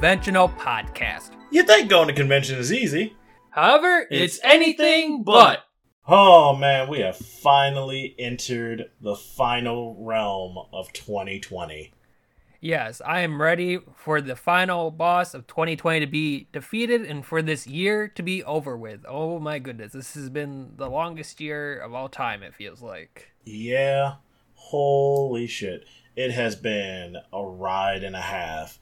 Conventional Podcast. You think going to convention is easy? However, it's, anything but. Oh man, we have finally entered the final realm of 2020. Yes, I am ready for the final boss of 2020 to be defeated and for this year to be over with. Oh my goodness, this has been the longest year of all time, it feels like. Yeah, holy shit. It has been a ride and a half.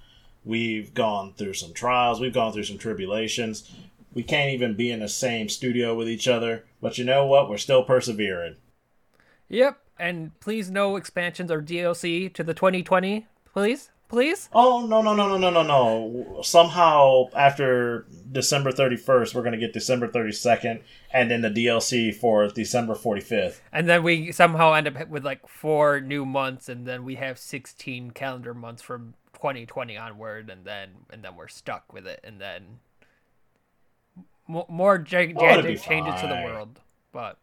We've gone through some trials, we've gone through some tribulations. We can't even be in the same studio with each other, but you know what? We're still persevering. Yep, and please no expansions or DLC to the 2020, please. Please? Oh no no no no no no no! Somehow after December thirty first, we're gonna get December thirty second, and then the DLC for December forty fifth. And then we somehow end up with like four new months, and then we have sixteen calendar months from 2020 onward, and then and then we're stuck with it, and then mo- more gigantic changes to the world. But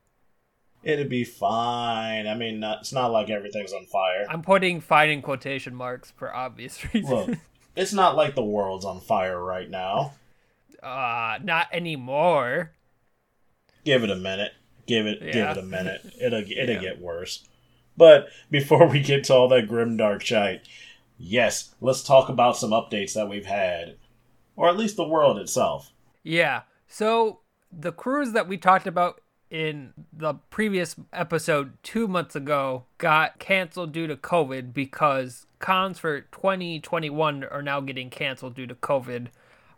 It'd be fine. I mean, not, it's not like everything's on fire. I'm putting fine in quotation marks for obvious reasons. Look, it's not like the world's on fire right now. Uh, not anymore. Give it a minute. Give it. Yeah. Give it a minute. It'll. It'll Yeah. get worse. But before we get to all that grim dark shite, yes, let's talk about some updates that we've had, or at least the world itself. Yeah. So the cruise that we talked about in the previous episode two months ago got canceled due to COVID because cons for 2021 are now getting canceled due to COVID.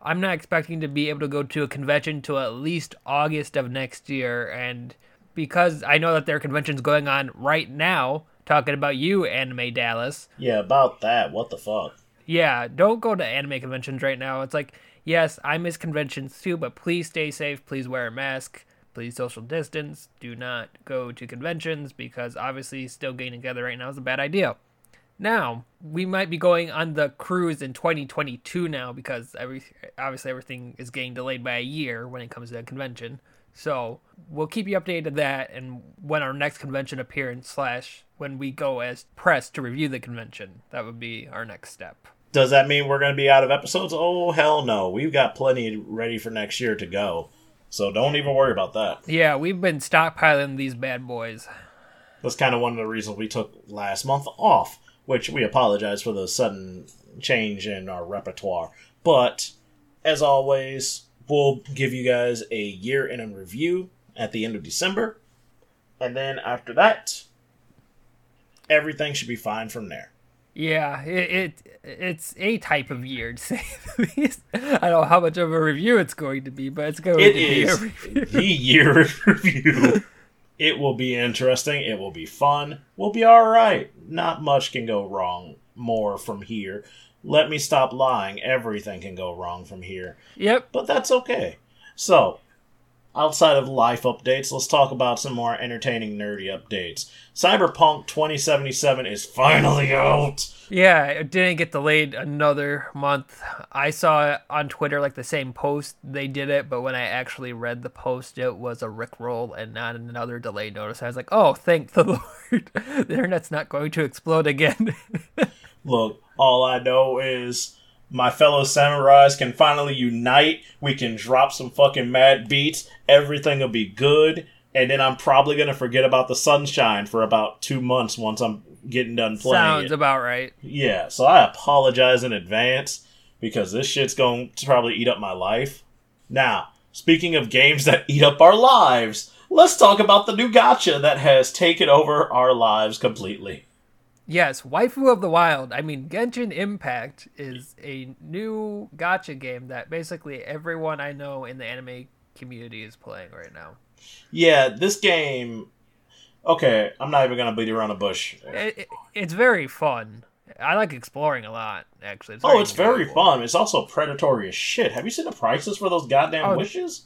I'm not expecting to be able to go to a convention till at least August of next year. And because I know that there are conventions going on right now, talking about you, Anime Dallas, Yeah, about that. What the fuck? yeah, don't go to anime conventions right now. It's like, yes, I miss conventions too, but please stay safe. Please wear a mask. Please social distance. Do not go to conventions because obviously still getting together right now is a bad idea. Now, we might be going on the cruise in 2022 now because every obviously everything is getting delayed by a year when it comes to a convention. So we'll keep you updated that and when our next convention appearance slash when we go as press to review the convention. That would be our next step. Does that mean we're going to be out of episodes? Oh hell no! We've got plenty ready for next year to go. So don't even worry about that. Yeah, we've been stockpiling these bad boys. That's kind of one of the reasons we took last month off, which we apologize for the sudden change in our repertoire. But as always, we'll give you guys a year in a review at the end of December. And then after that, everything should be fine from there. Yeah, it, it it's a type of year to say the least. I don't know how much of a review it's going to be, but it's going It to be a review. the year review. It will be interesting. It will be fun. We'll be all right. Not much can go wrong more from here. Let me stop lying. Everything can go wrong from here. Yep. But that's okay. So, outside of life updates, let's talk about some more entertaining, nerdy updates. Cyberpunk 2077 is finally out. Yeah, it didn't get delayed another month. I saw it on Twitter, like the same post they did it, but when I actually read the post, it was a Rickroll and not another delay notice. I was like, oh, thank the Lord. the internet's not going to explode again. Look, all I know is my fellow samurais can finally unite. We can drop some fucking mad beats. Everything will be good. And then I'm probably going to forget about the sunshine for about two months once I'm getting done playing Sounds it. about right. Yeah, so I apologize in advance because this shit's going to probably eat up my life. Now, speaking of games that eat up our lives, let's talk about the new gacha that has taken over our lives completely. Yes, Waifu of the Wild. I mean, Genshin Impact is a new gacha game that basically everyone I know in the anime community is playing right now. Yeah, this game. Okay, I'm not even gonna beat around the bush. It, it, it's very fun. I like exploring a lot, actually. oh, it's very fun. It's also predatory as shit. Have you seen the prices for those goddamn Oh, wishes?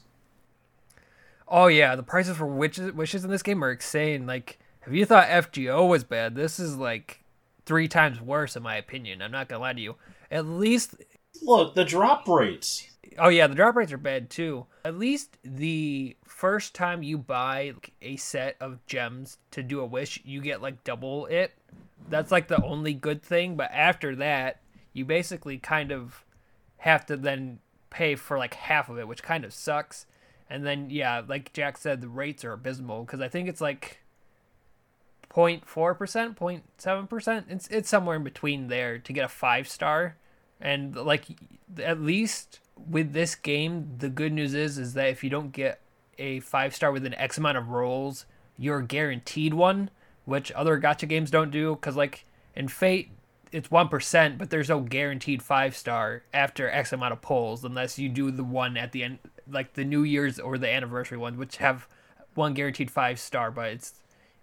Oh yeah, the prices for wishes wishes in this game are insane. Like, if you thought FGO was bad, this is like three times worse in my opinion. I'm not gonna lie to you. At least Look, the drop rates. Oh yeah, the drop rates are bad too. At least the first time you buy like, a set of gems to do a wish, you get like double it. That's like the only good thing, but after that, you basically kind of have to then pay for like half of it, which kind of sucks. And then yeah, like Jack said, the rates are abysmal because I think it's like 0.4 percent, 0.7 percent. It's it's somewhere in between there to get a five star, and like at least with this game, the good news is is that if you don't get a five star within X amount of rolls, you're guaranteed one, which other gacha games don't do. Because like in Fate, it's one percent, but there's no guaranteed five star after X amount of pulls, unless you do the one at the end, like the New Year's or the anniversary one, which have one guaranteed five star, but it's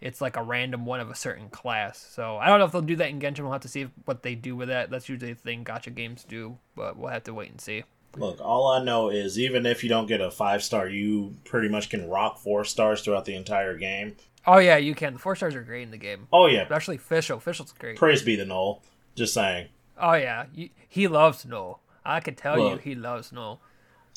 it's like a random one of a certain class. So I don't know if they'll do that in Genshin. We'll have to see what they do with that. That's usually the thing gacha games do, but we'll have to wait and see. Look, all I know is even if you don't get a five star, you pretty much can rock four stars throughout the entire game. Oh yeah, you can. The four stars are great in the game. Oh yeah, especially Fischl. Fischl's great. Praise be the Noelle. Just saying. Oh yeah, he loves Noelle. I can tell look, you, he loves Noelle.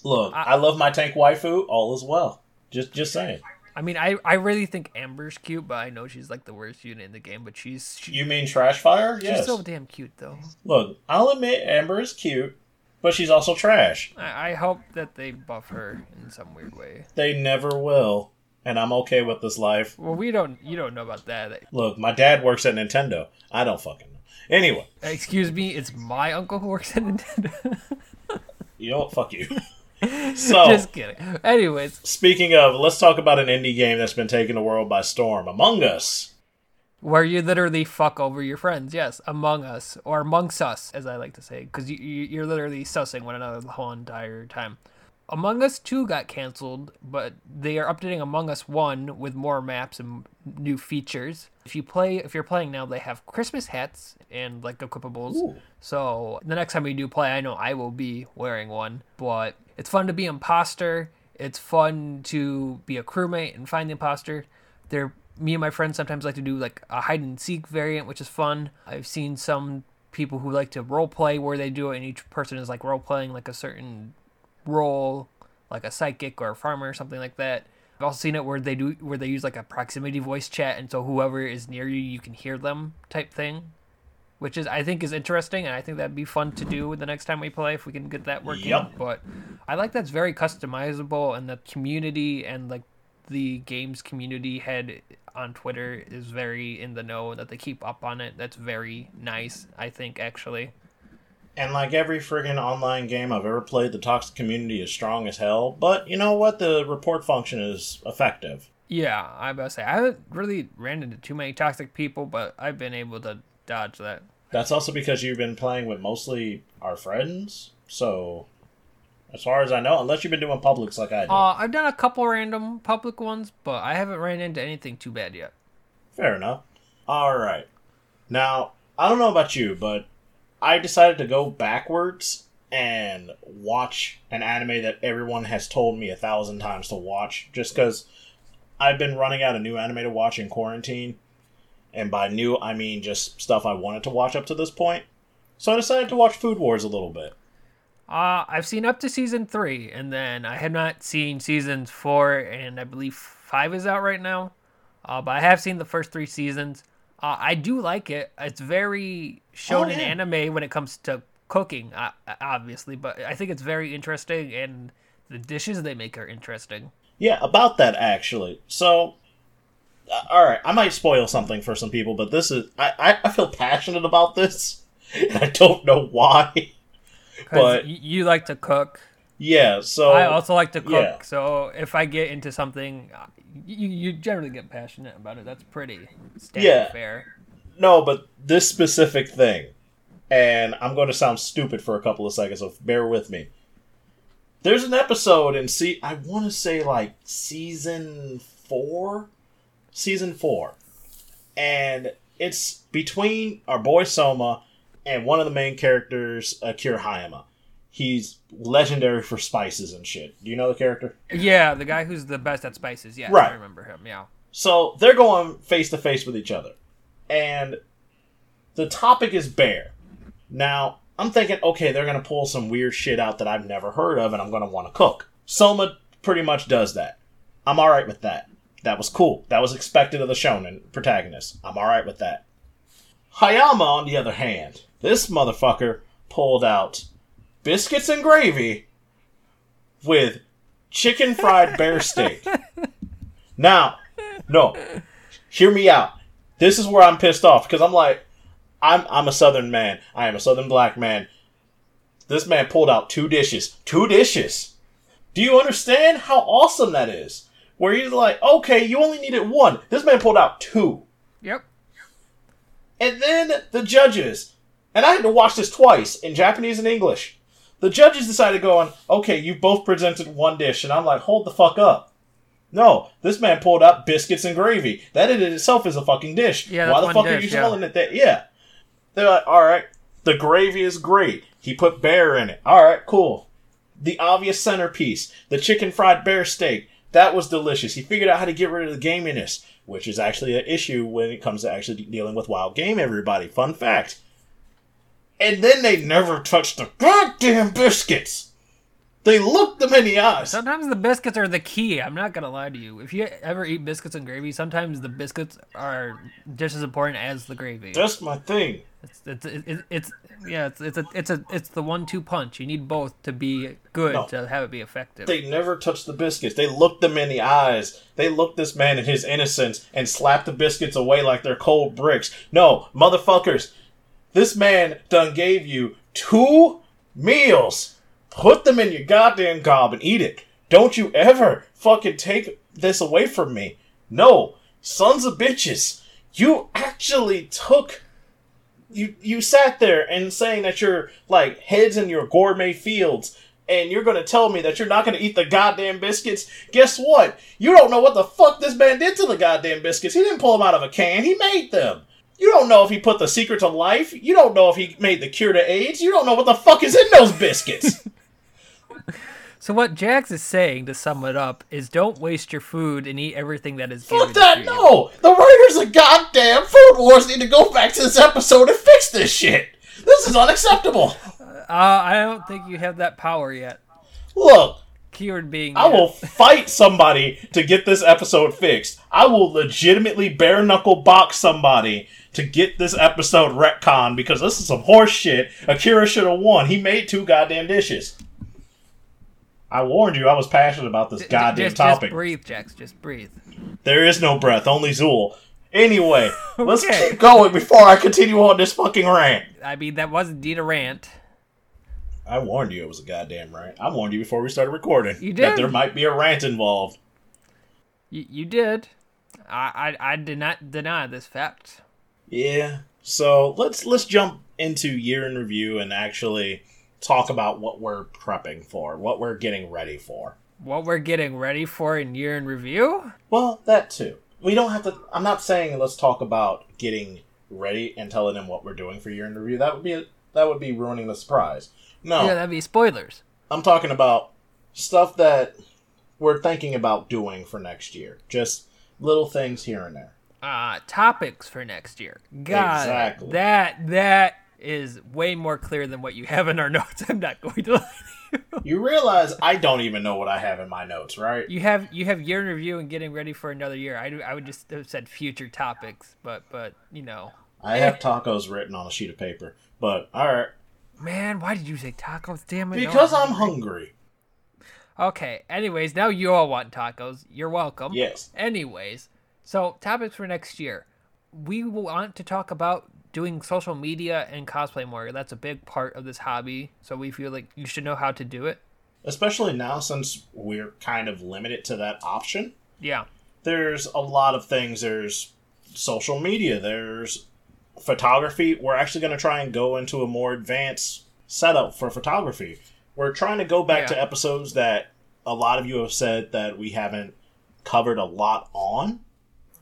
Look, I, I love my tank waifu. All is well. Just, just saying. I mean, I, I really think Amber's cute, but I know she's like the worst unit in the game. But she's she, you mean Trashfire? She's yes. so damn cute though. Look, I'll admit Amber is cute, but she's also trash. I, I hope that they buff her in some weird way. They never will, and I'm okay with this life. Well, we don't. You don't know about that. Look, my dad works at Nintendo. I don't fucking know. Anyway, excuse me, it's my uncle who works at Nintendo. you know what? Fuck you. So, just kidding. Anyways, speaking of, let's talk about an indie game that's been taking the world by storm: Among Us. Where you literally fuck over your friends, yes, Among Us or amongst us, as I like to say, because you, you're literally sussing one another the whole entire time. Among Us 2 got canceled, but they are updating Among Us 1 with more maps and new features. If you play if you're playing now, they have Christmas hats and like equipables. Ooh. So the next time we do play, I know I will be wearing one. But it's fun to be imposter. It's fun to be a crewmate and find the imposter. There me and my friends sometimes like to do like a hide and seek variant, which is fun. I've seen some people who like to role play where they do it and each person is like role playing like a certain role, like a psychic or a farmer or something like that. I've also seen it where they do where they use like a proximity voice chat, and so whoever is near you, you can hear them type thing, which is I think is interesting, and I think that'd be fun to do the next time we play if we can get that working. Yep. But I like that's very customizable, and the community and like the games community head on Twitter is very in the know that they keep up on it. That's very nice, I think actually. And like every friggin' online game I've ever played, the toxic community is strong as hell. But you know what? The report function is effective. Yeah, I about to say I haven't really ran into too many toxic people, but I've been able to dodge that. That's also because you've been playing with mostly our friends. So, as far as I know, unless you've been doing publics like I do, uh, I've done a couple random public ones, but I haven't ran into anything too bad yet. Fair enough. All right. Now, I don't know about you, but I decided to go backwards and watch an anime that everyone has told me a thousand times to watch just because I've been running out of new anime to watch in quarantine. And by new, I mean just stuff I wanted to watch up to this point. So I decided to watch Food Wars a little bit. Uh, I've seen up to season three, and then I have not seen seasons four, and I believe five is out right now. Uh, but I have seen the first three seasons. Uh, I do like it. It's very shown oh, yeah. anime when it comes to cooking, uh, obviously, but I think it's very interesting, and the dishes they make are interesting. Yeah, about that actually. So, uh, all right, I might spoil something for some people, but this is I I, feel passionate about this, and I don't know why. but you like to cook. Yeah, so I also like to cook. Yeah. So if I get into something, you, you generally get passionate about it. That's pretty standard yeah. fair. No, but this specific thing, and I'm going to sound stupid for a couple of seconds, so bear with me. There's an episode in see I want to say like season four, season four, and it's between our boy Soma and one of the main characters, Akira Hayama he's legendary for spices and shit. Do you know the character? Yeah, the guy who's the best at spices. Yeah, right. I remember him. Yeah. So they're going face to face with each other, and the topic is bear. Now I'm thinking, okay, they're gonna pull some weird shit out that I've never heard of, and I'm gonna want to cook. Soma pretty much does that. I'm all right with that. That was cool. That was expected of the shonen protagonist. I'm all right with that. Hayama, on the other hand, this motherfucker pulled out biscuits and gravy with chicken fried bear steak. Now, no, hear me out. This is where I'm pissed off because I'm like, I'm I'm a Southern man. I am a Southern black man. This man pulled out two dishes. Two dishes. Do you understand how awesome that is? Where he's like, okay, you only needed one. This man pulled out two. Yep. And then the judges, and I had to watch this twice in Japanese and English. The judges decided going, okay, you both presented one dish, and I'm like, hold the fuck up. No, this man pulled out biscuits and gravy. That in itself is a fucking dish. Yeah, Why the fuck are you yeah. calling it that? Yeah. They're like, all right, the gravy is great. He put bear in it. All right, cool. The obvious centerpiece, the chicken fried bear steak, that was delicious. He figured out how to get rid of the gaminess, which is actually an issue when it comes to actually dealing with wild game. Everybody, fun fact. And then they never touched the goddamn biscuits. They looked them in the eyes. Sometimes the biscuits are the key. I'm not gonna lie to you. If you ever eat biscuits and gravy, sometimes the biscuits are just as important as the gravy. That's my thing. It's it's it's, it's yeah. It's it's a it's a it's the one-two punch. You need both to be good No. to have it be effective. They never touched the biscuits. They looked them in the eyes. They looked this man in his innocence and slapped the biscuits away like they're cold bricks. No, motherfuckers. This man done gave you two meals. Put them in your goddamn gob and eat it. Don't you ever fucking take this away from me. No, sons of bitches. You actually took you you sat there and saying that you're like heads in your gourmet fields and you're gonna tell me that you're not gonna eat the goddamn biscuits? Guess what? You don't know what the fuck this man did to the goddamn biscuits. He didn't pull them out of a can. He made them. You don't know if he put the secret to life. You don't know if he made the cure to aids. You don't know what the fuck is in those biscuits So what Jax is saying to sum it up is don't waste your food and eat everything that is fuck given that to you. no the writers of goddamn food wars need to go back to this episode and fix this shit this is unacceptable Uh, I don't think you have that power yet. look Keyword being I yet. will fight somebody to get this episode fixed. I will legitimately bare knuckle box somebody to get this episode retcon because this is some horse shit. Akira should have won. He made two goddamn dishes. I warned you I was passionate about this J- goddamn just, topic. Just breathe, Jax. Just breathe. there is no breath, only Zuul. Anyway, let's keep going before I continue on this fucking rant. I mean, that was indeed a rant. I warned you it was a goddamn rant. I warned you before we started recording You did. that there might be a rant involved. You, you did. I, I I did not deny this fact. Yeah. So let's let's jump into year in review and actually talk about what we're prepping for, what we're getting ready for. What we're getting ready for in year in review? Well, that too. We don't have to. I'm not saying let's talk about getting ready and telling them what we're doing for year in review. That would be a, that would be ruining the surprise. No, Yeah, that'd be spoilers. I'm talking about stuff that we're thinking about doing for next year. Just little things here and there. Uh, topics for next year. God, Exactly. that that is way more clear than what you have in our notes. I'm not going to lie to you. You realize I don't even know what I have in my notes, right? You have you have year in review and getting ready for another year. I, I would just have said future topics, but but you know, I have tacos written on a sheet of paper, but all right. man, why did you say tacos? Damn it! Because I'm hungry. Okay. Anyways, now you all want tacos. You're welcome. Yes. Anyways, so topics for next year. We want to talk about doing social media and cosplay more. That's a big part of this hobby. So we feel like you should know how to do it. Especially now since we're kind of limited to that option. Yeah. There's a lot of things. There's social media, there's photography. We're actually going to try and go into a more advanced setup for photography. We're trying to go back Yeah. to episodes that a lot of you have said that we haven't covered a lot on.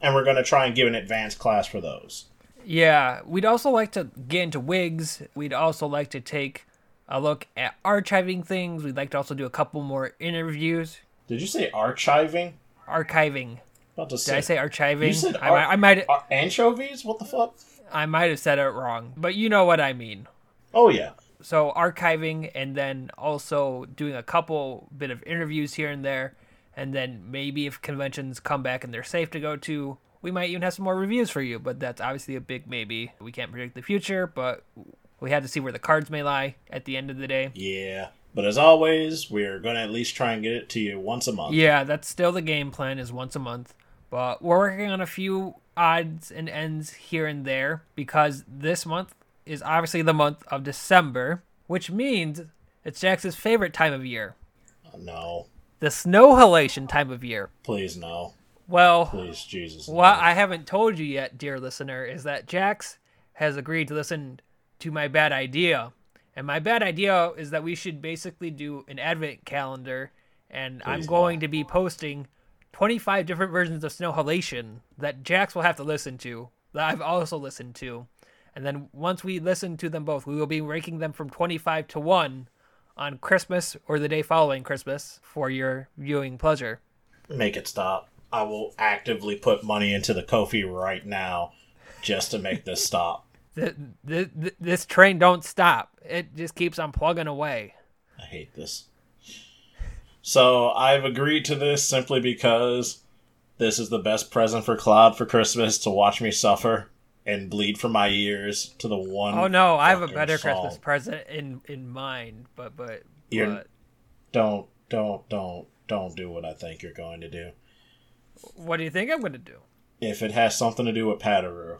And we're going to try and give an advanced class for those. Yeah. We'd also like to get into wigs. We'd also like to take a look at archiving things. We'd like to also do a couple more interviews. Did you say archiving? Archiving. About to Did I say archiving? You said I, ar- might- I might ar- anchovies? What the fuck? I might have said it wrong, but you know what I mean. Oh yeah. so archiving and then also doing a couple bit of interviews here and there and then maybe if conventions come back and they're safe to go to we might even have some more reviews for you but that's obviously a big maybe we can't predict the future but We had to see where the cards may lie at the end of the day. Yeah. But as always, we're going to at least try and get it to you once a month. Yeah, that's still the game plan is once a month. But we're working on a few odds and ends here and there because this month is obviously the month of December, which means it's Jax's favorite time of year. Uh, no. The snow halation time of year. Please, no. Well, Please, Jesus. what I haven't told you yet, dear listener, is that Jax has agreed to listen to my bad idea. And my bad idea is that we should basically do an advent calendar, and I'm going to be posting 25 different versions of Snow Halation that Jax will have to listen to, that I've also listened to. And then once we listen to them both, we will be ranking them from 25 to 1 on Christmas or the day following Christmas for your viewing pleasure. Make it stop. I will actively put money into the Ko-fi right now just to make this stop. Th- th- th- this train don't stop. It just keeps on plugging away. I hate this. So I've agreed to this simply because this is the best present for Cloud for Christmas to watch me suffer and bleed from my ears to the one. Oh no, I have a better song. Christmas present in in mind, but but, but Don't, don't, don't, don't do what I think you're going to do. What do you think I'm gonna do? If it has something to do with Padoru.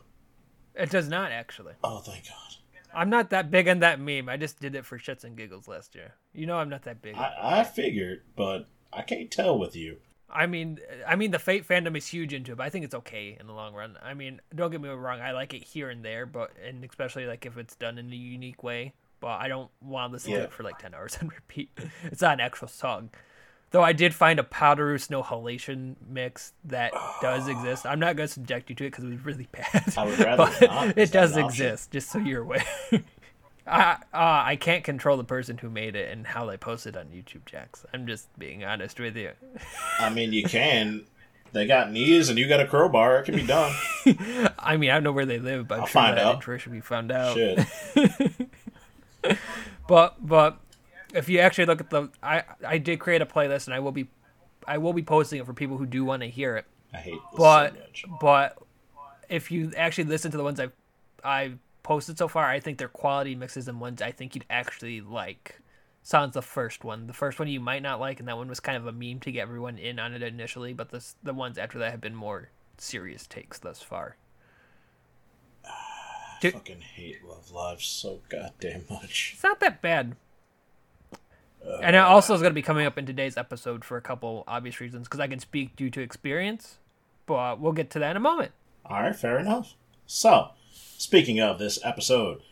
It does not actually. Oh, thank God. I'm not that big on that meme. I just did it for shits and giggles last year. You know I'm not that big. I, I, figured, but I can't tell with you. I mean, I mean the Fate fandom is huge into it, but I think it's okay in the long run. I mean, don't get me wrong. I like it here and there, but and especially like if it's done in a unique way. But I don't want to listen to it for like ten hours and repeat. It's not an actual song. Though I did find a Padoru Snow Halation mix that does exist. I'm not going to subject you to it because it was really bad. I would rather not. it does option? exist, just so you're aware. I, uh, I can't control the person who made it and how they posted on YouTube, Jax. I'm just being honest with you. I mean, you can. They got knees and you got a crowbar. It can be done. I mean, I don't know where they live, but I'm I'll sure find that out. should be found out. Shit. But but if you actually look at the, I I did create a playlist and I will be, I will be posting it for people who do want to hear it. I hate this But so but if you actually listen to the ones I've I've posted so far, I think they're quality mixes and ones I think you'd actually like. Sounds the first one. The first one you might not like, and that one was kind of a meme to get everyone in on it initially. But the the ones after that have been more serious takes thus far. I Dude- fucking hate Love Live so goddamn much. It's not that bad. And it also is going to be coming up in today's episode for a couple obvious reasons because I can speak due to experience, but we'll get to that in a moment. All right, fair enough. So, speaking of this episode,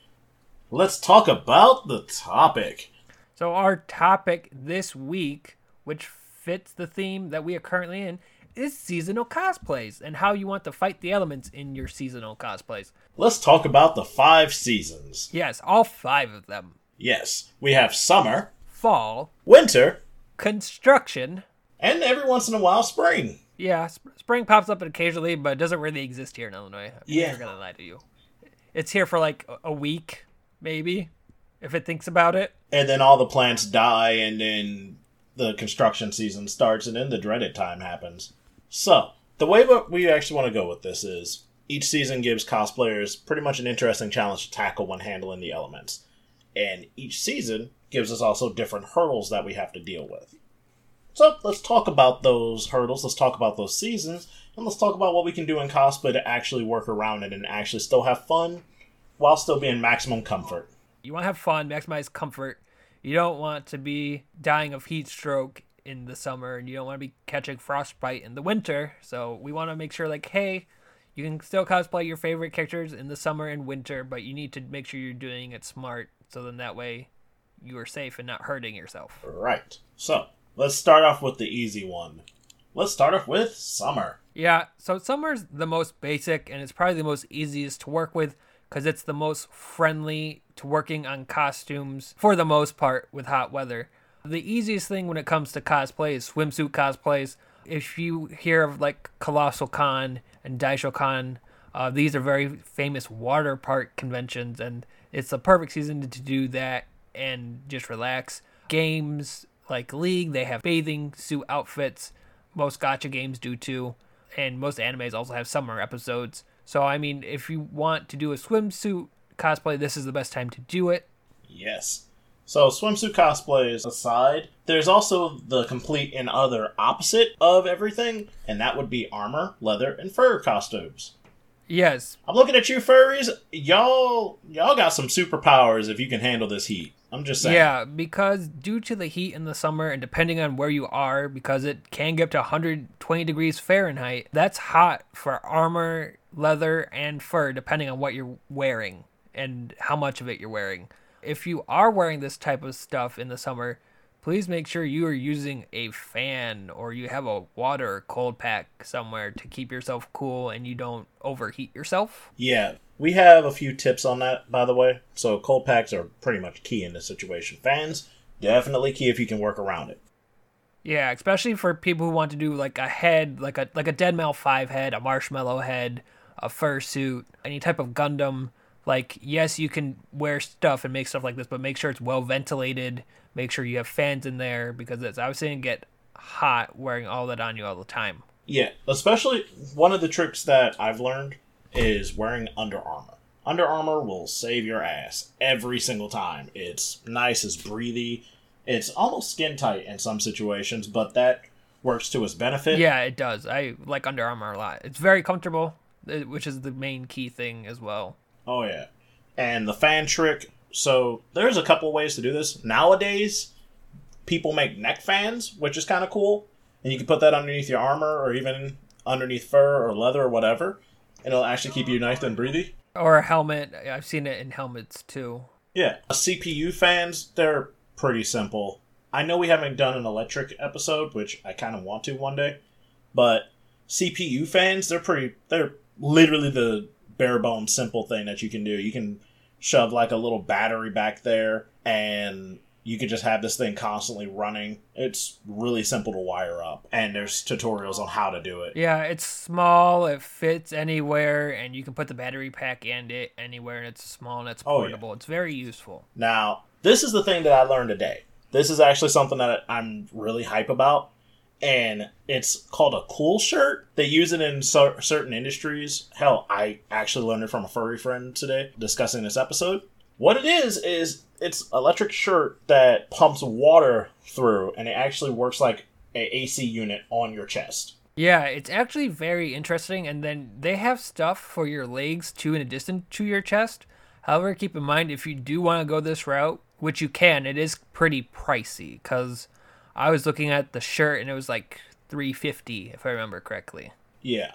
let's talk about the topic. So, our topic this week, which fits the theme that we are currently in, is seasonal cosplays and how you want to fight the elements in your seasonal cosplays. Let's talk about the five seasons. Yes, all five of them Yes, we have summer, fall, winter, construction. and every once in a while, spring. Yeah, sp- spring pops up occasionally, but it doesn't really exist here in Illinois. I'm Yeah. not gonna lie to you. It's here for like a- week, maybe, if it thinks about it. And then all the plants die, and then the construction season starts, and then the dreaded time happens. So, the way we actually want to go with this is each season gives cosplayers pretty much an interesting challenge to tackle when handling the elements. And each season gives us also different hurdles that we have to deal with. So, let's talk about those hurdles, let's talk about those seasons, and let's talk about what we can do in cosplay to actually work around it and actually still have fun while still being maximum comfort. You want to have fun, maximize comfort. You don't want to be dying of heat stroke in the summer, and you don't want to be catching frostbite in the winter. So we want to make sure, like, hey, you can still cosplay your favorite characters in the summer and winter, but you need to make sure you're doing it smart, so then that way you are safe and not hurting yourself. Right. So, let's start off with the easy one. Let's start off with summer. Yeah, so summer's the most basic and it's probably the most easiest to work with because it's the most friendly to working on costumes for the most part with hot weather. The easiest thing when it comes to cosplay is swimsuit cosplays. If you hear of like Colossal Con and Daisho Con, uh, these are very famous water park conventions, and it's the perfect season to do that and just relax. Games like League, they have bathing suit outfits. Most gacha games do too, and most animes also have summer episodes. So I mean, if you want to do a swimsuit cosplay, this is the best time to do it. Yes. So, swimsuit cosplays aside, there's also the complete and other opposite of everything, and that would be armor, leather, and fur costumes. Yes. I'm looking at you, furries. Y'all, y'all got some superpowers if you can handle this heat. I'm just saying. Yeah, because due to the heat in the summer and depending on where you are, because it can get up to 120 degrees Fahrenheit, that's hot for armor, leather, and fur, depending on what you're wearing and how much of it you're wearing. If you are wearing this type of stuff in the summer, please make sure you are using a fan or you have a water cold pack somewhere to keep yourself cool and you don't overheat yourself. Yeah, we have a few tips on that, by the way. So cold packs are pretty much key in this situation. Fans, definitely key if you can work around it. Yeah, especially for people who want to do like a head, like a like a Deadmau five head, a marshmallow head, a fursuit, any type of Gundam. Like, yes, you can wear stuff and make stuff like this, but make sure it's well ventilated. Make sure you have fans in there because it's obviously gonna get hot wearing all that on you all the time. Yeah, especially one of the tricks that I've learned is wearing Under Armour. Under Armour will save your ass every single time. It's nice, it's breathy, it's almost skin tight in some situations, but that works to its benefit. Yeah, it does. I like Under Armour a lot. It's very comfortable, which is the main key thing as well. Oh yeah. And the fan trick, so there's a couple ways to do this. Nowadays, people make neck fans, which is kind of cool. And you can put that underneath your armor or even underneath fur or leather or whatever. And it'll actually keep you nice and breathy. Or a helmet. I've seen it in helmets too. Yeah. CPU fans, they're pretty simple. I know we haven't done an electric episode, which I kind of want to one day. But CPU fans, they're pretty, they're literally the bare bones simple thing that you can do. You can shove like a little battery back there and you could just have this thing constantly running. It's really simple to wire up, and there's tutorials on how to do it. Yeah, it's small, it fits anywhere, and you can put the battery pack in it anywhere, and it's small and it's Oh, yeah. portable. It's very useful. Now, this is the thing that I learned today. This is actually something that I'm really hype about, and it's called a cool shirt. They use it in cer- certain industries. Hell, I actually learned it from a furry friend today discussing this episode. What it is is it's electric shirt that pumps water through, and it actually works like a AC unit on your chest. Yeah, it's actually very interesting, and then they have stuff for your legs too, in addition to your chest. However, keep in mind if you do want to go this route, which you can, it is pretty pricey. Cause I was looking at the shirt and it was like three fifty, if I remember correctly. Yeah.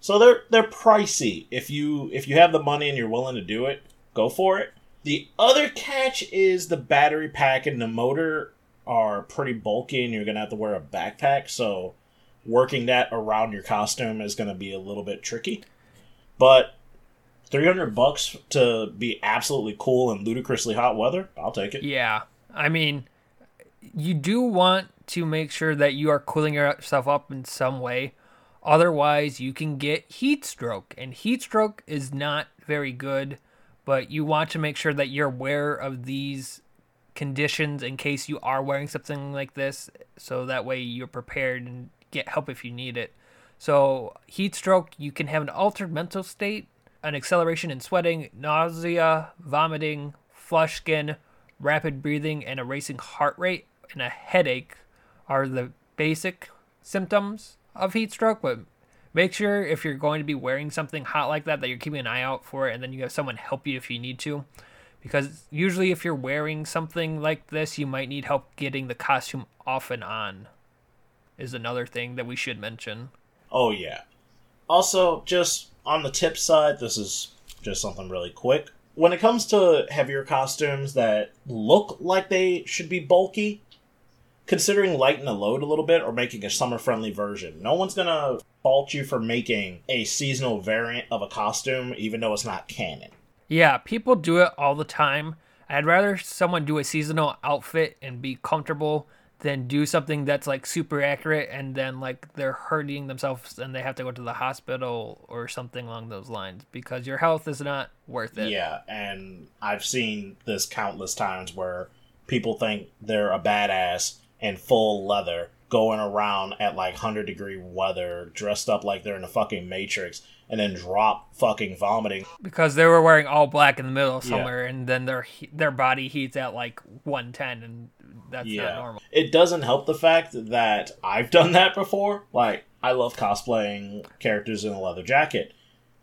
So they're they're pricey. If you if you have the money and you're willing to do it, go for it. The other catch is the battery pack and the motor are pretty bulky and you're gonna have to wear a backpack, so working that around your costume is gonna be a little bit tricky. But three hundred bucks to be absolutely cool in ludicrously hot weather, I'll take it. Yeah, I mean, you do want to make sure that you are cooling yourself up in some way. Otherwise, you can get heat stroke, and heat stroke is not very good. But you want to make sure that you're aware of these conditions in case you are wearing something like this, so that way you're prepared and get help if you need it. So, heat stroke, you can have an altered mental state, an acceleration in sweating, nausea, vomiting, flush skin, rapid breathing, and a racing heart rate, and a headache are the basic symptoms of heat stroke. But make sure if you're going to be wearing something hot like that, that you're keeping an eye out for it, and then you have someone help you if you need to. Because usually, if you're wearing something like this, you might need help getting the costume off and on. Is another thing that we should mention. Oh yeah. Also, just on the tip side, this is just something really quick. When it comes to heavier costumes that look like they should be bulky, considering lighten the load a little bit or making a summer friendly version. No one's gonna fault you for making a seasonal variant of a costume, even though it's not canon. Yeah, people do it all the time. I'd rather someone do a seasonal outfit and be comfortable than do something that's like super accurate and then like they're hurting themselves and they have to go to the hospital or something along those lines because your health is not worth it. Yeah, and I've seen this countless times where people think they're a badass in full leather going around at like 100 degree weather, dressed up like they're in the fucking Matrix, and then drop fucking vomiting. Because they were wearing all black in the middle of summer, yeah. and then their their body heats at like 110, and that's yeah. not normal. It doesn't help the fact that I've done that before. Like, I love cosplaying characters in a leather jacket.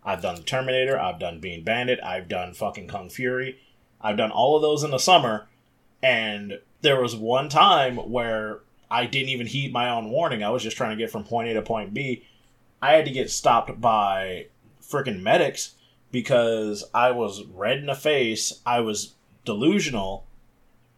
I've done the Terminator, I've done Bean Bandit, I've done fucking Kung Fury. I've done all of those in the summer, and there was one time where I didn't even heed my own warning. I was just trying to get from point A to point B. I had to get stopped by freaking medics because I was red in the face, I was delusional,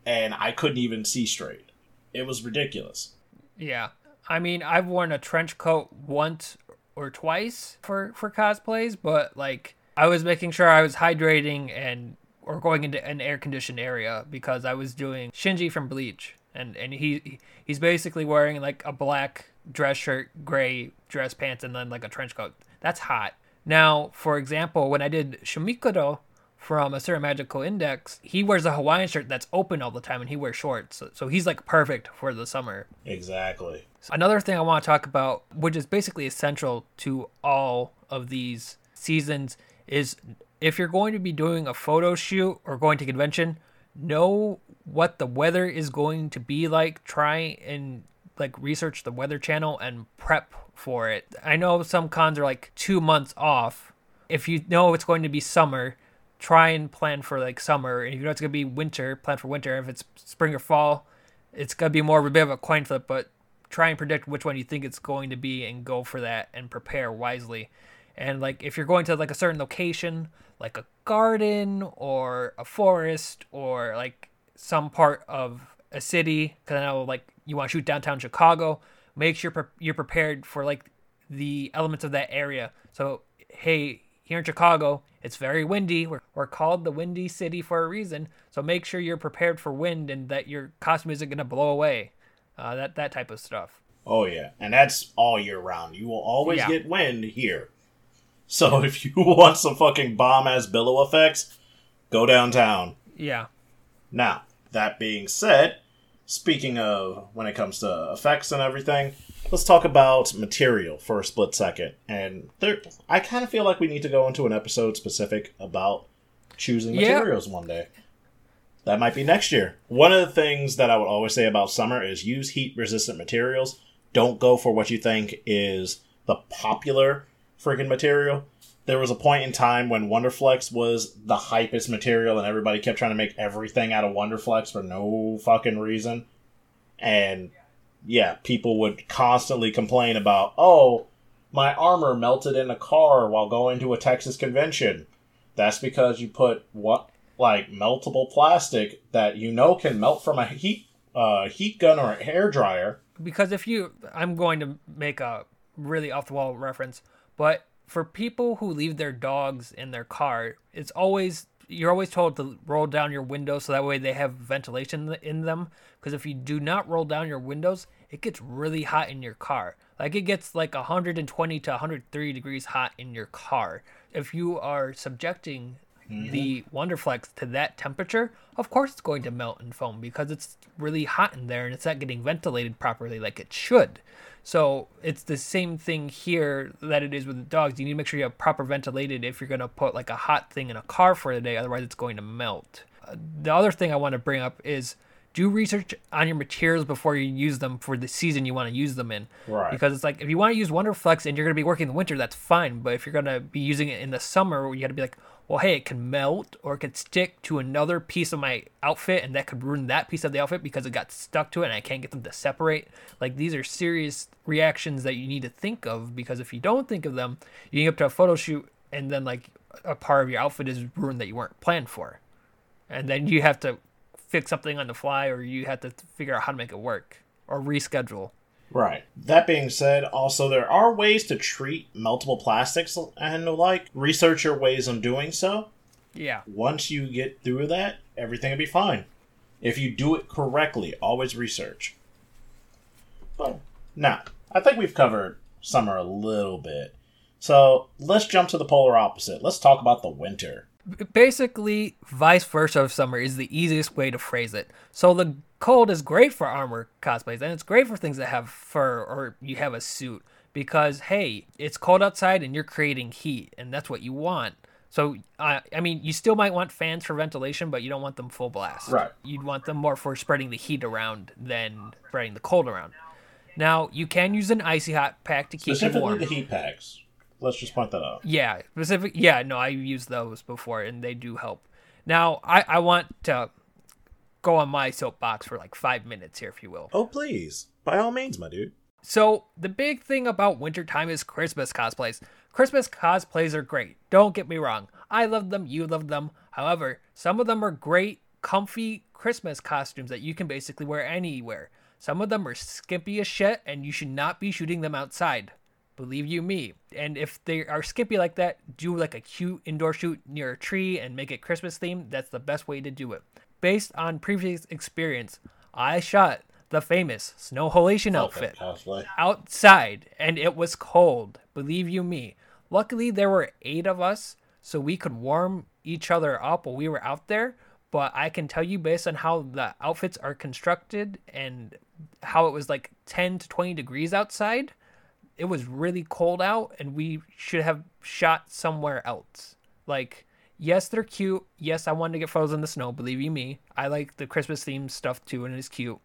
and I couldn't even see straight. It was ridiculous. Yeah. I mean, I've worn a trench coat once or twice for for cosplays, but like I was making sure I was hydrating and or going into an air conditioned area because I was doing Shinji from Bleach and and he he's basically wearing like a black dress shirt, gray dress pants and then like a trench coat. That's hot. Now, for example, when I did Shumikuro from A Certain Magical Index, he wears a Hawaiian shirt that's open all the time and he wears shorts. So, so he's like perfect for the summer. Exactly. Another thing I want to talk about, which is basically essential to all of these seasons, is if you're going to be doing a photo shoot or going to convention, know what the weather is going to be like. Try and like research the weather channel and prep for it. I know some cons are like two months off. If you know it's going to be summer, try and plan for like summer. And if you know it's gonna be winter, plan for winter. If it's spring or fall, it's gonna be more of a bit of a coin flip. But try and predict which one you think it's going to be and go for that and prepare wisely. And like if you're going to like a certain location, like a garden or a forest or like some part of a city, because I know like you want to shoot downtown Chicago, make sure pre- you're prepared for like the elements of that area. So hey, here in Chicago, it's very windy. We're, we're called the Windy City for a reason. So make sure you're prepared for wind and that your costume isn't going to blow away uh, that that type of stuff. Oh yeah, and that's all year round. You will always yeah. get wind here. So if you want some fucking bomb ass billow effects, go downtown. Yeah. Now that being said, speaking of when it comes to effects and everything, let's talk about material for a split second. And there, I kind of feel like we need to go into an episode specific about choosing materials one day. That might be next year. One of the things that I would always say about summer is use heat resistant materials. Don't go for what you think is the popular freaking material. There was a point in time when Wonderflex was the hypest material and everybody kept trying to make everything out of Wonderflex for no fucking reason. And yeah, people would constantly complain about, oh, my armor melted in a car while going to a Texas convention. That's because you put what like meltable plastic that you know can melt from a heat uh, heat gun or a hair dryer. Because if you, I'm going to make a really off the wall reference, but for people who leave their dogs in their car, it's always you're always told to roll down your windows so that way they have ventilation in them. Because if you do not roll down your windows, it gets really hot in your car. Like it gets like 120 to 130 degrees hot in your car. If you are subjecting mm-hmm. the Wonderflex to that temperature, of course it's going to melt and foam because it's really hot in there and it's not getting ventilated properly like it should. So it's the same thing here that it is with the dogs. You need to make sure you have proper ventilated if you're going to put like a hot thing in a car for the day, otherwise it's going to melt. Uh, the other thing I want to bring up is do research on your materials before you use them for the season you want to use them in. Right. Because it's like if you want to use Wonderflex and you're going to be working in the winter, that's fine. But if you're going to be using it in the summer, you got to be like, well, hey, it can melt or it could stick to another piece of my outfit and that could ruin that piece of the outfit because it got stuck to it and I can't get them to separate. Like these are serious reactions that you need to think of because if you don't think of them, you get up to a photo shoot and then like a part of your outfit is ruined that you weren't planned for. And then you have to fix something on the fly or you have to figure out how to make it work or reschedule. Right. That being said, also there are ways to treat multiple plastics and the like. Research your ways on doing so. Yeah. Once you get through that, everything will be fine. If you do it correctly, always research. But now, I think we've covered summer a little bit. So let's jump to the polar opposite. Let's talk about the winter. Basically, vice versa of summer is the easiest way to phrase it. So the cold is great for armor cosplays, and it's great for things that have fur or you have a suit because hey, it's cold outside and you're creating heat, and that's what you want. So, uh, I mean, you still might want fans for ventilation, but you don't want them full blast. Right. You'd want them more for spreading the heat around than spreading the cold around. Now, you can use an icy hot pack to keep you warm. Specifically the heat packs. Let's just point that out. Yeah, specific. Yeah, no, I used those before, and they do help. Now, I I want to go on my soapbox for like five minutes here, if you will. Oh, please. By all means, my dude. So the big thing about wintertime is Christmas cosplays. Christmas cosplays are great. Don't get me wrong. I love them, you love them. However, some of them are great, comfy Christmas costumes that you can basically wear anywhere. Some of them are skimpy as shit and you should not be shooting them outside. Believe you me. And if they are skimpy like that, do like a cute indoor shoot near a tree and make it Christmas themed. That's the best way to do it. Based on previous experience, I shot the famous Snow Halation outfit outside and it was cold. Believe you me. Luckily, there were eight of us, so we could warm each other up while we were out there. But I can tell you, based on how the outfits are constructed and how it was like 10 to 20 degrees outside, it was really cold out, and we should have shot somewhere else. Like, yes, they're cute. Yes, I wanted to get photos in the snow. Believe you me, I like the Christmas themed stuff too, and it's cute.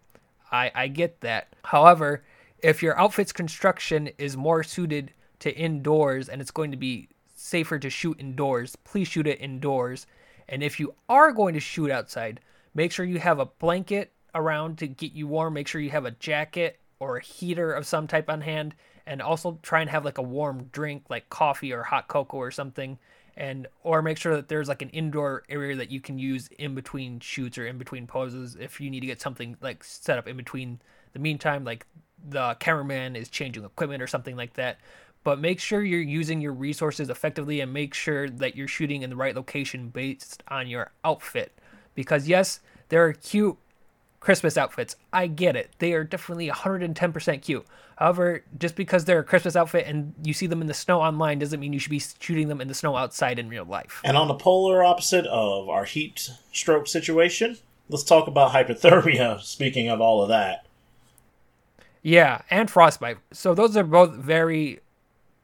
I I get that. However, if your outfit's construction is more suited to indoors and it's going to be safer to shoot indoors, please shoot it indoors. And if you are going to shoot outside, make sure you have a blanket around to get you warm. Make sure you have a jacket or a heater of some type on hand. And also try and have like a warm drink like coffee or hot cocoa or something. And or make sure that there's like an indoor area that you can use in between shoots or in between poses if you need to get something like set up in between the meantime, like the cameraman is changing equipment or something like that but make sure you're using your resources effectively and make sure that you're shooting in the right location based on your outfit. Because, yes, there are cute Christmas outfits. I get it. They are definitely 110% cute. However, just because they're a Christmas outfit and you see them in the snow online doesn't mean you should be shooting them in the snow outside in real life. And on the polar opposite of our heat stroke situation, let's talk about hypothermia. Speaking of all of that, Yeah, and frostbite. So, those are both very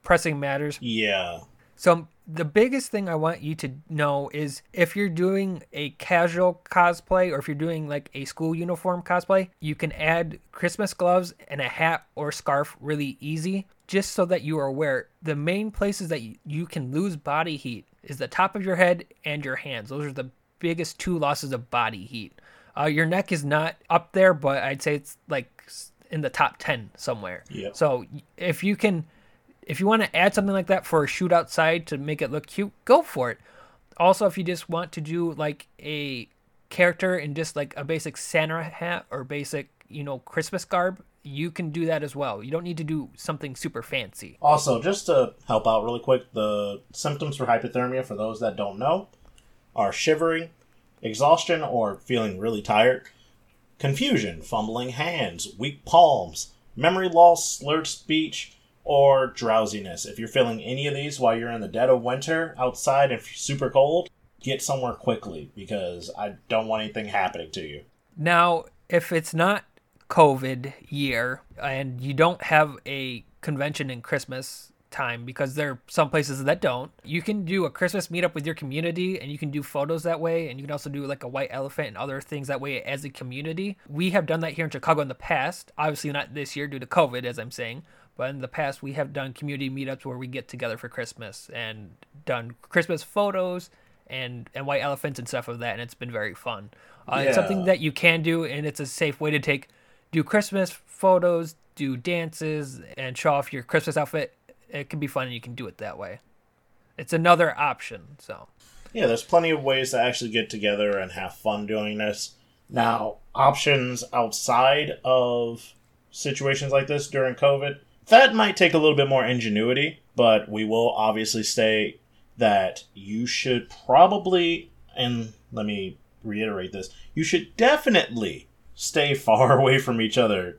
pressing matters. yeah, So the biggest thing I want you to know is if you're doing a casual cosplay or if you're doing like a school uniform cosplay, you can add Christmas gloves and a hat or scarf really easy just so that you are aware. The main places that you- can lose body heat is the top of your head and your hands. Those are the biggest two losses of body heat. Uh, your neck is not up there, but I'd say it's like in the top 10 somewhere. Yep. So if you can if you want to add something like that for a shoot outside to make it look cute, go for it. Also, if you just want to do like a character in just like a basic Santa hat or basic, you know, Christmas garb, you can do that as well. You don't need to do something super fancy. Also, just to help out really quick, the symptoms for hypothermia, for those that don't know, are shivering, exhaustion or feeling really tired, confusion, fumbling hands, weak palms, memory loss, slurred speech, or drowsiness. If you're feeling any of these while you're in the dead of winter outside and super cold, get somewhere quickly because I don't want anything happening to you. Now, if it's not COVID year and you don't have a convention in Christmas time because there are some places that don't, you can do a Christmas meetup with your community and you can do photos that way and you can also do like a white elephant and other things that way as a community. We have done that here in Chicago in the past. Obviously not this year due to COVID as I'm saying, but in the past we have done community meetups where we get together for Christmas and done Christmas photos and and white elephants and stuff of that and it's been very fun. Uh, It's something that you can do and it's a safe way to take do Christmas photos, do dances and show off your Christmas outfit. It can be fun and you can do it that way. It's another option. So Yeah, there's plenty of ways to actually get together and have fun doing this. Now, options outside of situations like this during COVID, that might take a little bit more ingenuity, but we will obviously say that you should probably, and let me reiterate this, you should definitely stay far away from each other.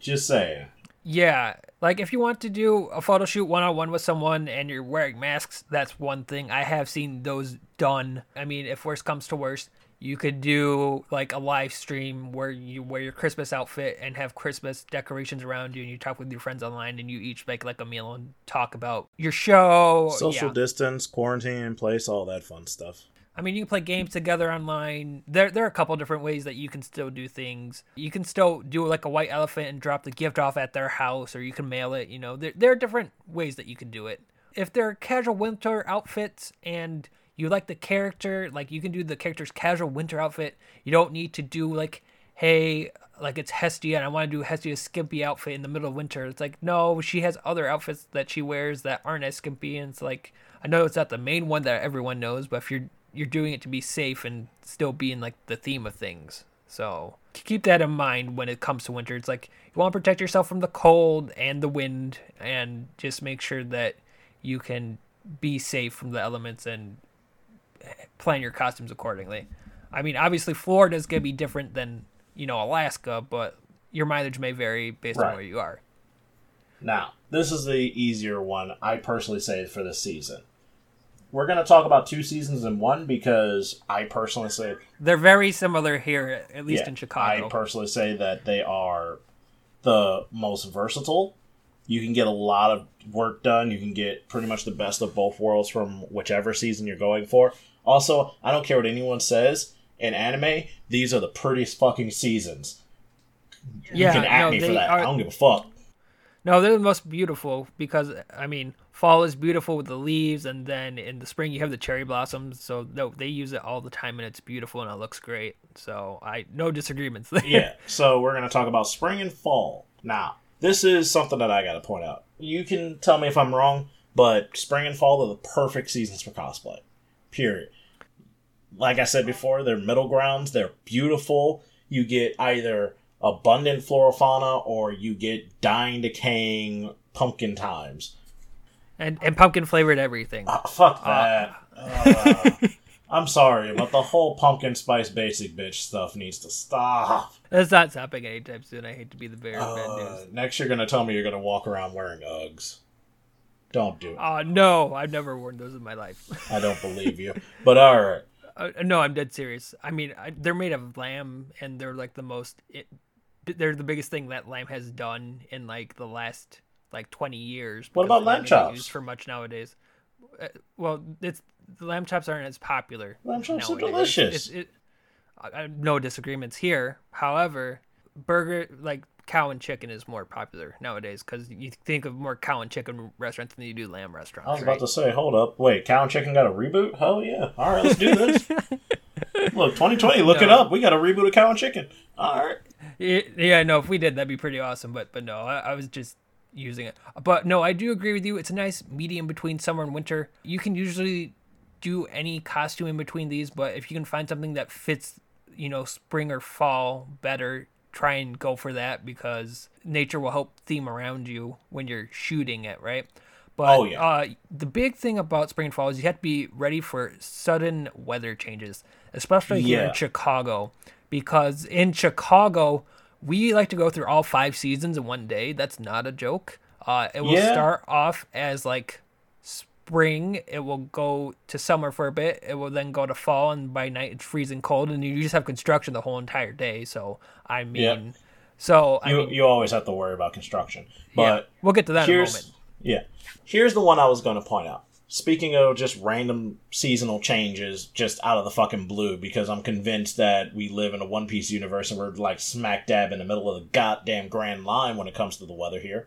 Just saying. yeah, Like if you want to do a photo shoot one on one with someone and you're wearing masks, that's one thing. I have seen those done. I mean, if worst comes to worst, you could do like a live stream where you wear your Christmas outfit and have Christmas decorations around you and you talk with your friends online and you each make like a meal and talk about your show. Social Yeah. distance, quarantine in place, all that fun stuff. I mean, you can play games together online. There, there are a couple different ways that you can still do things. You can still do like a white elephant and drop the gift off at their house, or you can mail it. You know, there, there are different ways that you can do it. If they're casual winter outfits and you like the character, like you can do the character's casual winter outfit. You don't need to do like, hey, like it's Hestia and I want to do Hestia's skimpy outfit in the middle of winter. It's like, no, she has other outfits that she wears that aren't as skimpy. And it's like, I know it's not the main one that everyone knows, but if you're you're doing it to be safe and still be in like the theme of things. So keep that in mind when it comes to winter. It's like you want to protect yourself from the cold and the wind, and just make sure that you can be safe from the elements and plan your costumes accordingly. I mean, obviously Florida's gonna be different than you know Alaska, but your mileage may vary based on where you are. Now, this is the easier one, I personally say, for this season. We're going to talk about two seasons in one because I personally say, They're very similar here, at least yeah, in Chicago. I personally say that they are the most versatile. You can get a lot of work done. You can get pretty much the best of both worlds from whichever season you're going for. Also, I don't care what anyone says. In anime, these are the prettiest fucking seasons. yeah, you can at no, me for that. are- I don't give a fuck. No, they're the most beautiful because I mean, fall is beautiful with the leaves, and then in the spring you have the cherry blossoms. So no, they use it all the time, and it's beautiful and it looks great. So I no disagreements there. yeah. So we're gonna talk about spring and fall. Now, this is something that I gotta point out. You can tell me if I'm wrong, but spring and fall are the perfect seasons for cosplay. Period. Like I said before, they're middle grounds. They're beautiful. You get either abundant flora fauna or you get dying, decaying pumpkin times. and and pumpkin flavored everything. Ah, fuck that. Ah. I'm sorry, but the whole pumpkin spice basic bitch stuff needs to stop. That's not stopping anytime soon. I hate to be the bearer of bad Uh, news. next, you're gonna tell me you're gonna walk around wearing Uggs. Don't do it. Oh no, I've never worn those in my life. I don't believe you. But all right, uh, no, I'm dead serious. I mean, I, they're made of lamb, and they're like the most. It, they're the biggest thing that lamb has done in like the last like 20 years. What about lamb chops? Used for much nowadays. Uh, well, it's the lamb chops aren't as popular. Lamb chops are nowadays. delicious. It's, it, I, I, no disagreements here. However, burger like cow and chicken is more popular nowadays because you think of more cow and chicken restaurants than you do lamb restaurants. I was right? about to say, hold up, wait, Cow and Chicken got a reboot? Hell yeah! All right, let's do this. Look, 2020, look it up. We got a reboot of Cow and Chicken. All right. Yeah, yeah, no, if we did, that'd be pretty awesome. But but no, I, I was just using it. But no, I do agree with you. It's a nice medium between summer and winter. You can usually do any costume in between these, but if you can find something that fits, you know, spring or fall better, try and go for that because nature will help theme around you when you're shooting it, right? But Oh, yeah. uh, the big thing about spring and fall is you have to be ready for sudden weather changes, especially here Yeah. in Chicago, because in Chicago we like to go through all five seasons in one day. That's not a joke. Uh, it will Yeah. start off as like spring. It will go to summer for a bit. It will then go to fall, and by night it's freezing cold, and you just have construction the whole entire day. So I mean, Yeah. so I You, mean, you always have to worry about construction. yeah, But we'll get to that in a moment. yeah here's the one i was going to point out speaking of just random seasonal changes just out of the fucking blue because i'm convinced that we live in a one piece universe and we're like smack dab in the middle of the goddamn grand line when it comes to the weather here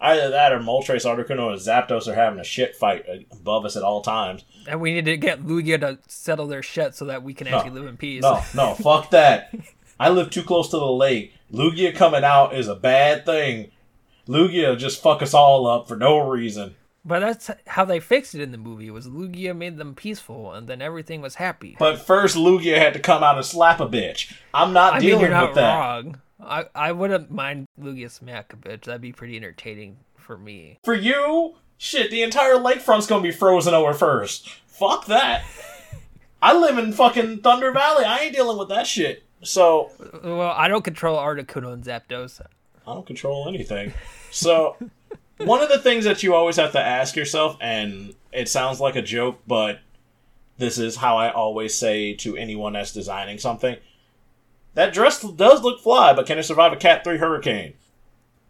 either that or moltres articuno or zapdos are having a shit fight above us at all times And we need to get Lugia to settle their shit so that we can actually live in peace. no no fuck that i live too close to the lake lugia coming out is a bad thing lugia just fuck us all up for no reason But that's how they fixed it in the movie. Was Lugia made them peaceful, and then everything was happy. But first, Lugia had to come out and slap a bitch. I'm not I mean, dealing you're not with that. wrong. I I wouldn't mind a bitch. That'd be pretty entertaining for me. For you, shit, the entire lakefront's gonna be frozen over first. Fuck that. I live in fucking Thunder Valley. I ain't dealing with that shit. So, Well, I don't control Articuno and Zapdos. I don't control anything. So, one of the things that you always have to ask yourself, and it sounds like a joke, but this is how I always say to anyone that's designing something that dress does look fly, but can it survive a Cat 3 hurricane?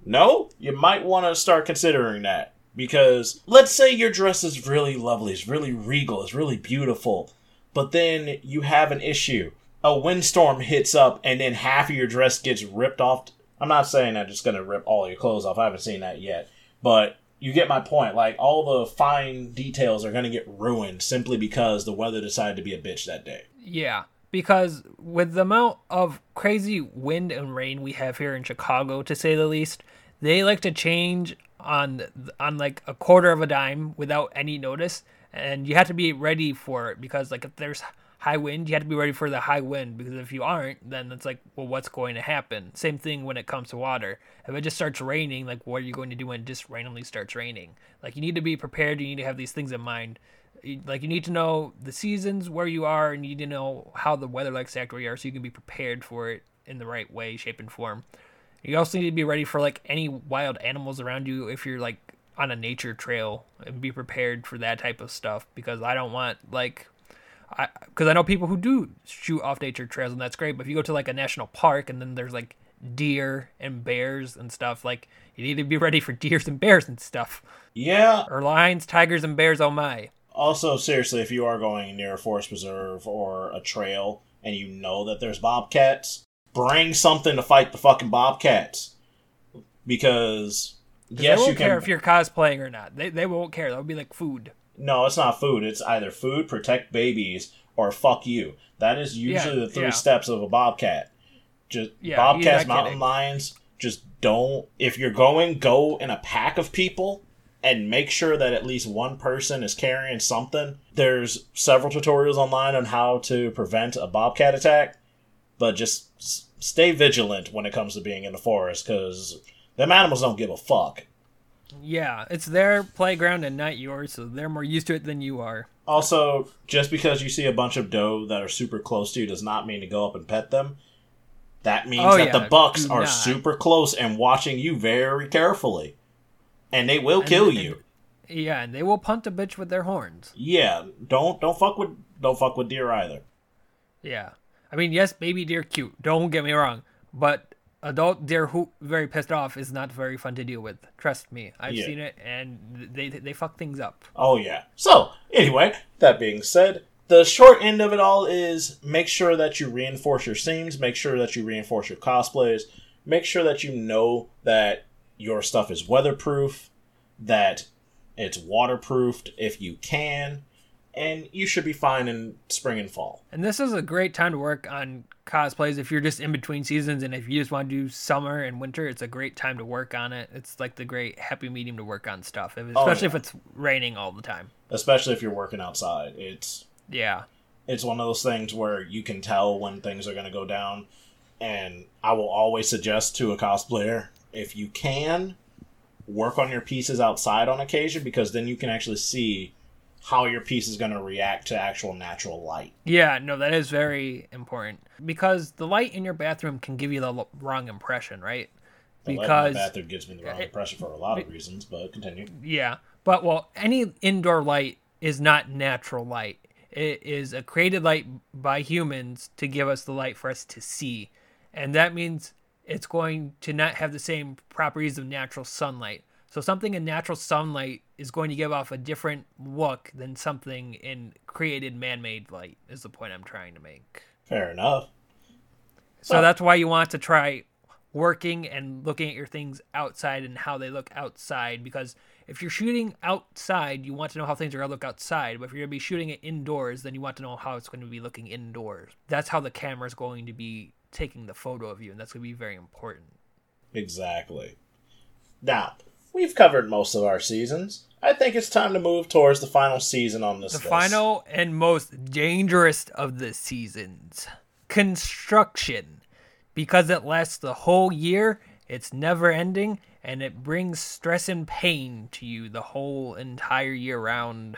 No? You might want to start considering that. Because let's say your dress is really lovely, it's really regal, it's really beautiful, but then you have an issue. A windstorm hits up, and then half of your dress gets ripped off. I'm not saying that it's going to rip all your clothes off, I haven't seen that yet. But you get my point. Like, all the fine details are going to get ruined simply because the weather decided to be a bitch that day. Yeah, because with the amount of crazy wind and rain we have here in Chicago, to say the least, they like to change on on like a quarter of a dime without any notice, and you have to be ready for it because like if there's high wind, you have to be ready for the high wind because if you aren't, then it's like, well, what's going to happen? Same thing when it comes to water. If it just starts raining, like, what are you going to do when it just randomly starts raining? Like, you need to be prepared. You need to have these things in mind. Like, you need to know the seasons where you are, and you need to know how the weather likes to act where you are, so you can be prepared for it in the right way, shape, and form. You also need to be ready for like any wild animals around you if you're like on a nature trail and be prepared for that type of stuff because I don't want like I because I know people who do shoot off nature trails and that's great. But if you go to like a national park and then there's like deer and bears and stuff, like you need to be ready for deers and bears and stuff. Yeah. Or lions, tigers, and bears. Oh my. Also, seriously, if you are going near a forest preserve or a trail and you know that there's bobcats, bring something to fight the fucking bobcats. Because yes, they won't you can... care if you're cosplaying or not. They they won't care. That'll be like food. No, it's not food. It's either food, protect babies, or fuck you. That is usually yeah, the three yeah. steps of a bobcat. Just yeah, bobcats, mountain kidding. lions. Just don't. If you're going, go in a pack of people and make sure that at least one person is carrying something. There's several tutorials online on how to prevent a bobcat attack, but just stay vigilant when it comes to being in the forest because them animals don't give a fuck. Yeah, it's their playground and not yours, so they're more used to it than you are. Also, just because you see a bunch of doe that are super close to you does not mean to go up and pet them. That means oh, that yeah, the bucks are not. super close and watching you very carefully. And they will and, kill and, you. Yeah, and they will punt a bitch with their horns. Yeah, don't don't fuck with don't fuck with deer either. Yeah. I mean, yes, baby deer cute. Don't get me wrong, but adult deer who very pissed off is not very fun to deal with. Trust me, I've yeah. seen it, and they they fuck things up. Oh yeah. So anyway, that being said, the short end of it all is make sure that you reinforce your seams, make sure that you reinforce your cosplays, make sure that you know that your stuff is weatherproof, that it's waterproofed if you can, and you should be fine in spring and fall. And this is a great time to work on cosplays if you're just in between seasons and if you just want to do summer and winter it's a great time to work on it it's like the great happy medium to work on stuff oh, especially oh, yeah. if it's raining all the time especially if you're working outside it's yeah it's one of those things where you can tell when things are going to go down and i will always suggest to a cosplayer if you can work on your pieces outside on occasion because then you can actually see how your piece is going to react to actual natural light. Yeah, no, that is very important because the light in your bathroom can give you the wrong impression, right? The because light in bathroom gives me the wrong eh, impression for a lot of reasons, but continue. Yeah, but well, any indoor light is not natural light. It is a created light by humans to give us the light for us to see, and that means it's going to not have the same properties of natural sunlight. So something in natural sunlight is going to give off a different look than something in created man-made light. Is the point I'm trying to make. Fair enough. So oh. that's why you want to try working and looking at your things outside and how they look outside because if you're shooting outside, you want to know how things are going to look outside. But if you're going to be shooting it indoors, then you want to know how it's going to be looking indoors. That's how the camera is going to be taking the photo of you, and that's going to be very important. Exactly. Now, we've covered most of our seasons. I think it's time to move towards the final season on this. The list. final and most dangerous of the seasons construction. Because it lasts the whole year, it's never ending, and it brings stress and pain to you the whole entire year round.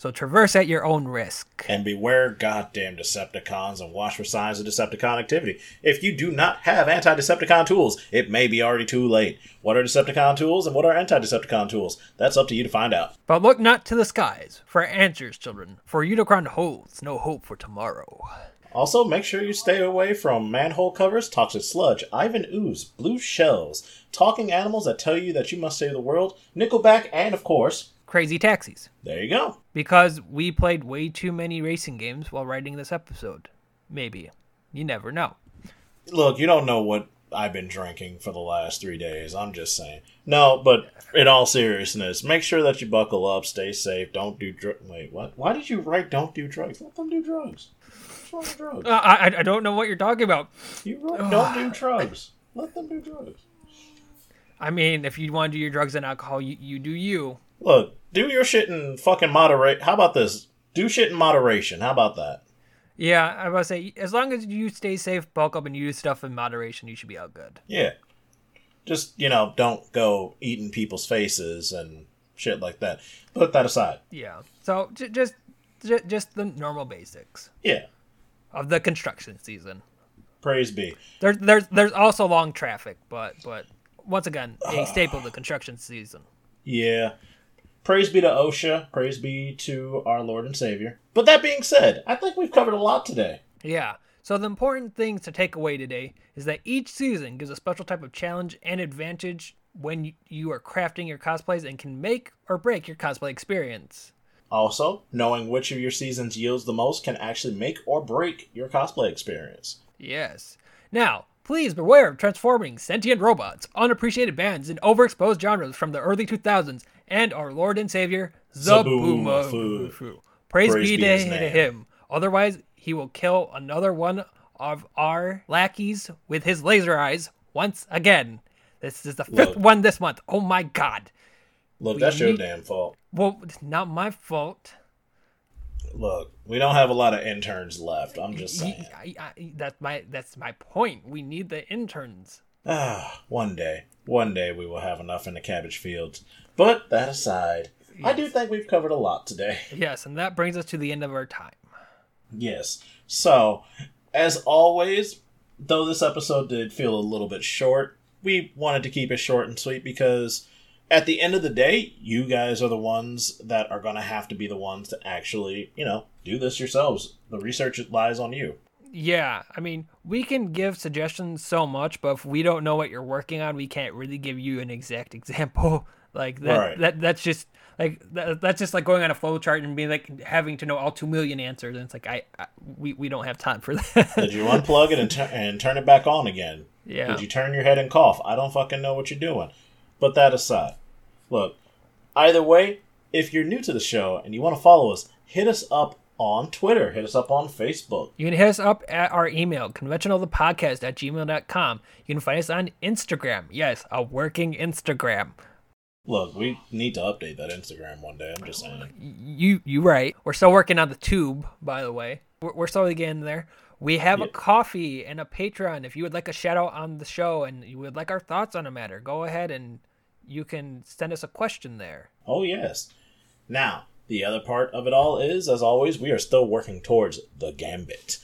So traverse at your own risk. And beware goddamn Decepticons and watch for signs of Decepticon activity. If you do not have anti Decepticon tools, it may be already too late. What are Decepticon tools and what are anti Decepticon tools? That's up to you to find out. But look not to the skies for answers, children, for Unicron holds no hope for tomorrow. Also, make sure you stay away from manhole covers, toxic sludge, Ivan ooze, blue shells, talking animals that tell you that you must save the world, Nickelback, and of course, Crazy taxis. there you go. Because we played way too many racing games while writing this episode. Maybe. You never know. Look, you don't know what I've been drinking for the last three days. I'm just saying. No, but in all seriousness, make sure that you buckle up, stay safe, don't do drugs. Wait, what? Why did you write "don't do drugs"? Let them do drugs. What's wrong with drugs? Uh, I, I don't know what you're talking about. You wrote "don't do drugs." Let them do drugs. I mean, if you want to do your drugs and alcohol, you, you do you. Look, do your shit in fucking moderate. How about this? Do shit in moderation. How about that? Yeah, I was say, as long as you stay safe, bulk up, and do stuff in moderation, you should be all good. Yeah. Just, you know, don't go eating people's faces and shit like that. Put that aside. Yeah. So j- just j- just the normal basics Yeah. of the construction season. Praise be. There's there's there's also long traffic, but but once again, a staple of the construction season. Yeah. Praise be to OSHA. Praise be to our Lord and Savior. But that being said, I think we've covered a lot today. Yeah. So the important things to take away today is that each season gives a special type of challenge and advantage when you- are crafting your cosplays and can make or break your cosplay experience. Also, knowing which of your seasons yields the most can actually make or break your cosplay experience. Yes. Now, please beware of transforming sentient robots, unappreciated bands, and overexposed genres from the early 2000s, and our Lord and Savior, Zabumafu. Praise, Praise be be to, to him. Otherwise, he will kill another one of our lackeys with his laser eyes once again. This is the fifth Look. one this month. Oh my god. Look, that's your damn fault. Well, it's not my fault. Look, we don't have a lot of interns left. I'm just saying. I, I, that's my that's my point. We need the interns. Ah, one day, one day we will have enough in the cabbage fields. But that aside, I do think we've covered a lot today. Yes, and that brings us to the end of our time. Yes. So, as always, though this episode did feel a little bit short, we wanted to keep it short and sweet because at the end of the day, you guys are the ones that are going to have to be the ones to actually, you know, do this yourselves. The research lies on you. Yeah, I mean, we can give suggestions so much, but if we don't know what you're working on, we can't really give you an exact example. Like that, Right. that that's just like that, that's just like going on a flow chart and being like having to know all two million answers. And it's like I, I we, we don't have time for that. Did you unplug it and, tu- and turn it back on again? Yeah. Did you turn your head and cough? I don't fucking know what you're doing. But that aside, look, either way, if you're new to the show and you want to follow us, hit us up on Twitter, hit us up on Facebook. You can hit us up at our email, conventionalthepodcast at gmail.com. You can find us on Instagram. Yes, a working Instagram. Look, we need to update that Instagram one day. I'm just saying. You you right. We're still working on the tube, by the way. We're, we're slowly getting there. We have a Ko-fi and a Patreon. If you would like a shout out on the show and you would like our thoughts on a matter, go ahead and you can send us a question there. Oh, yes. Now, the other part of it all is, as always, we are still working towards the Gambit.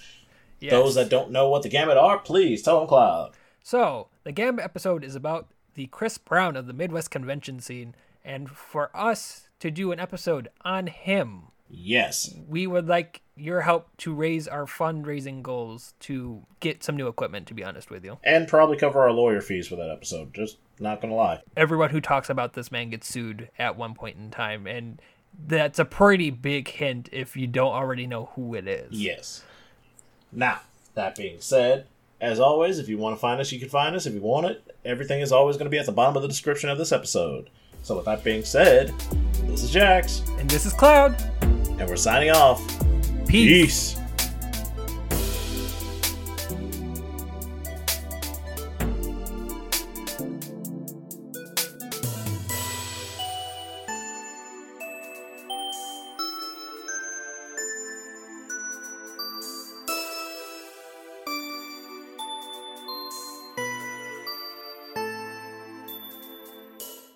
Yes. Those that don't know what the Gambit are, please tell them, Cloud. So, the Gambit episode is about the Chris Brown of the Midwest convention scene, and for us to do an episode on him, Yes. we would like your help to raise our fundraising goals to get some new equipment, to be honest with you. And probably cover our lawyer fees for that episode. Just not going to lie. Everyone who talks about this man gets sued at one point in time, and that's a pretty big hint if you don't already know who it is. Yes. Now, that being said, as always, if you want to find us, you can find us. If you want it, everything is always going to be at the bottom of the description of this episode. So, with that being said, this is Jax, And this is Cloud. and we're signing off. Peace. Peace.